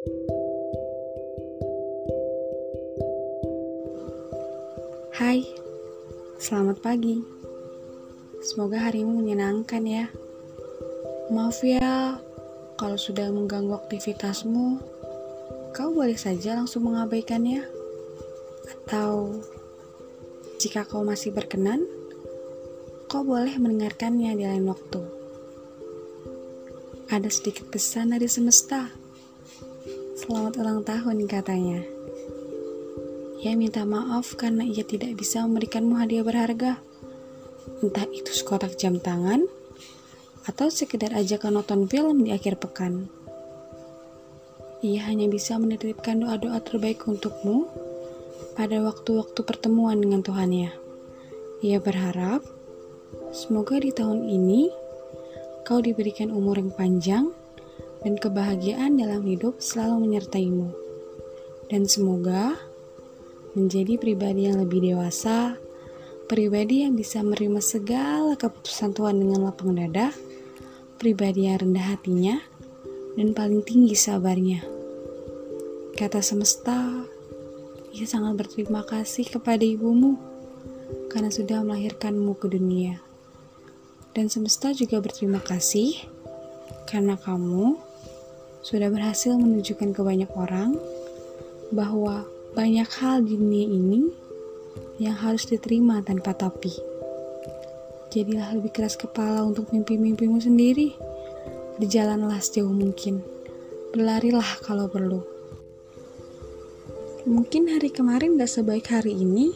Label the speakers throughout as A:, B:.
A: Hai, selamat pagi. Semoga harimu menyenangkan ya. Maaf ya, kalau sudah mengganggu aktivitasmu, kau boleh saja langsung mengabaikannya. Atau jika kau masih berkenan, kau boleh mendengarkannya di lain waktu. Ada sedikit pesan dari semesta. Selamat ulang tahun katanya. Ia minta maaf karena ia tidak bisa memberikanmu hadiah berharga. Entah itu sekotak jam tangan, atau sekedar ajakan nonton film di akhir pekan. Ia hanya bisa menitipkan doa-doa terbaik untukmu pada waktu-waktu pertemuan dengan Tuhannya. Ia berharap, semoga di tahun ini kau diberikan umur yang panjang dan kebahagiaan dalam hidup selalu menyertaimu. Dan semoga menjadi pribadi yang lebih dewasa, pribadi yang bisa menerima segala keputusan Tuhan dengan lapang dada, pribadi yang rendah hatinya, dan paling tinggi sabarnya. Kata semesta, ia sangat berterima kasih kepada ibumu karena sudah melahirkanmu ke dunia. Dan semesta juga berterima kasih karena kamu sudah berhasil menunjukkan ke banyak orang bahwa banyak hal di dunia ini yang harus diterima tanpa tapi. Jadilah lebih keras kepala untuk mimpi-mimpimu sendiri. Berjalanlah sejauh mungkin. Berlarilah kalau perlu. Mungkin hari kemarin gak sebaik hari ini,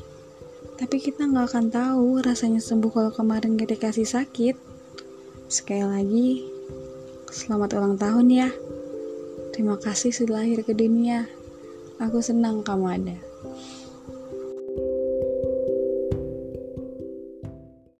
A: tapi kita gak akan tahu rasanya sembuh kalau kemarin gak dikasih sakit. Sekali lagi, selamat ulang tahun ya. Terima kasih sudah lahir ke dunia. Aku senang kamu ada.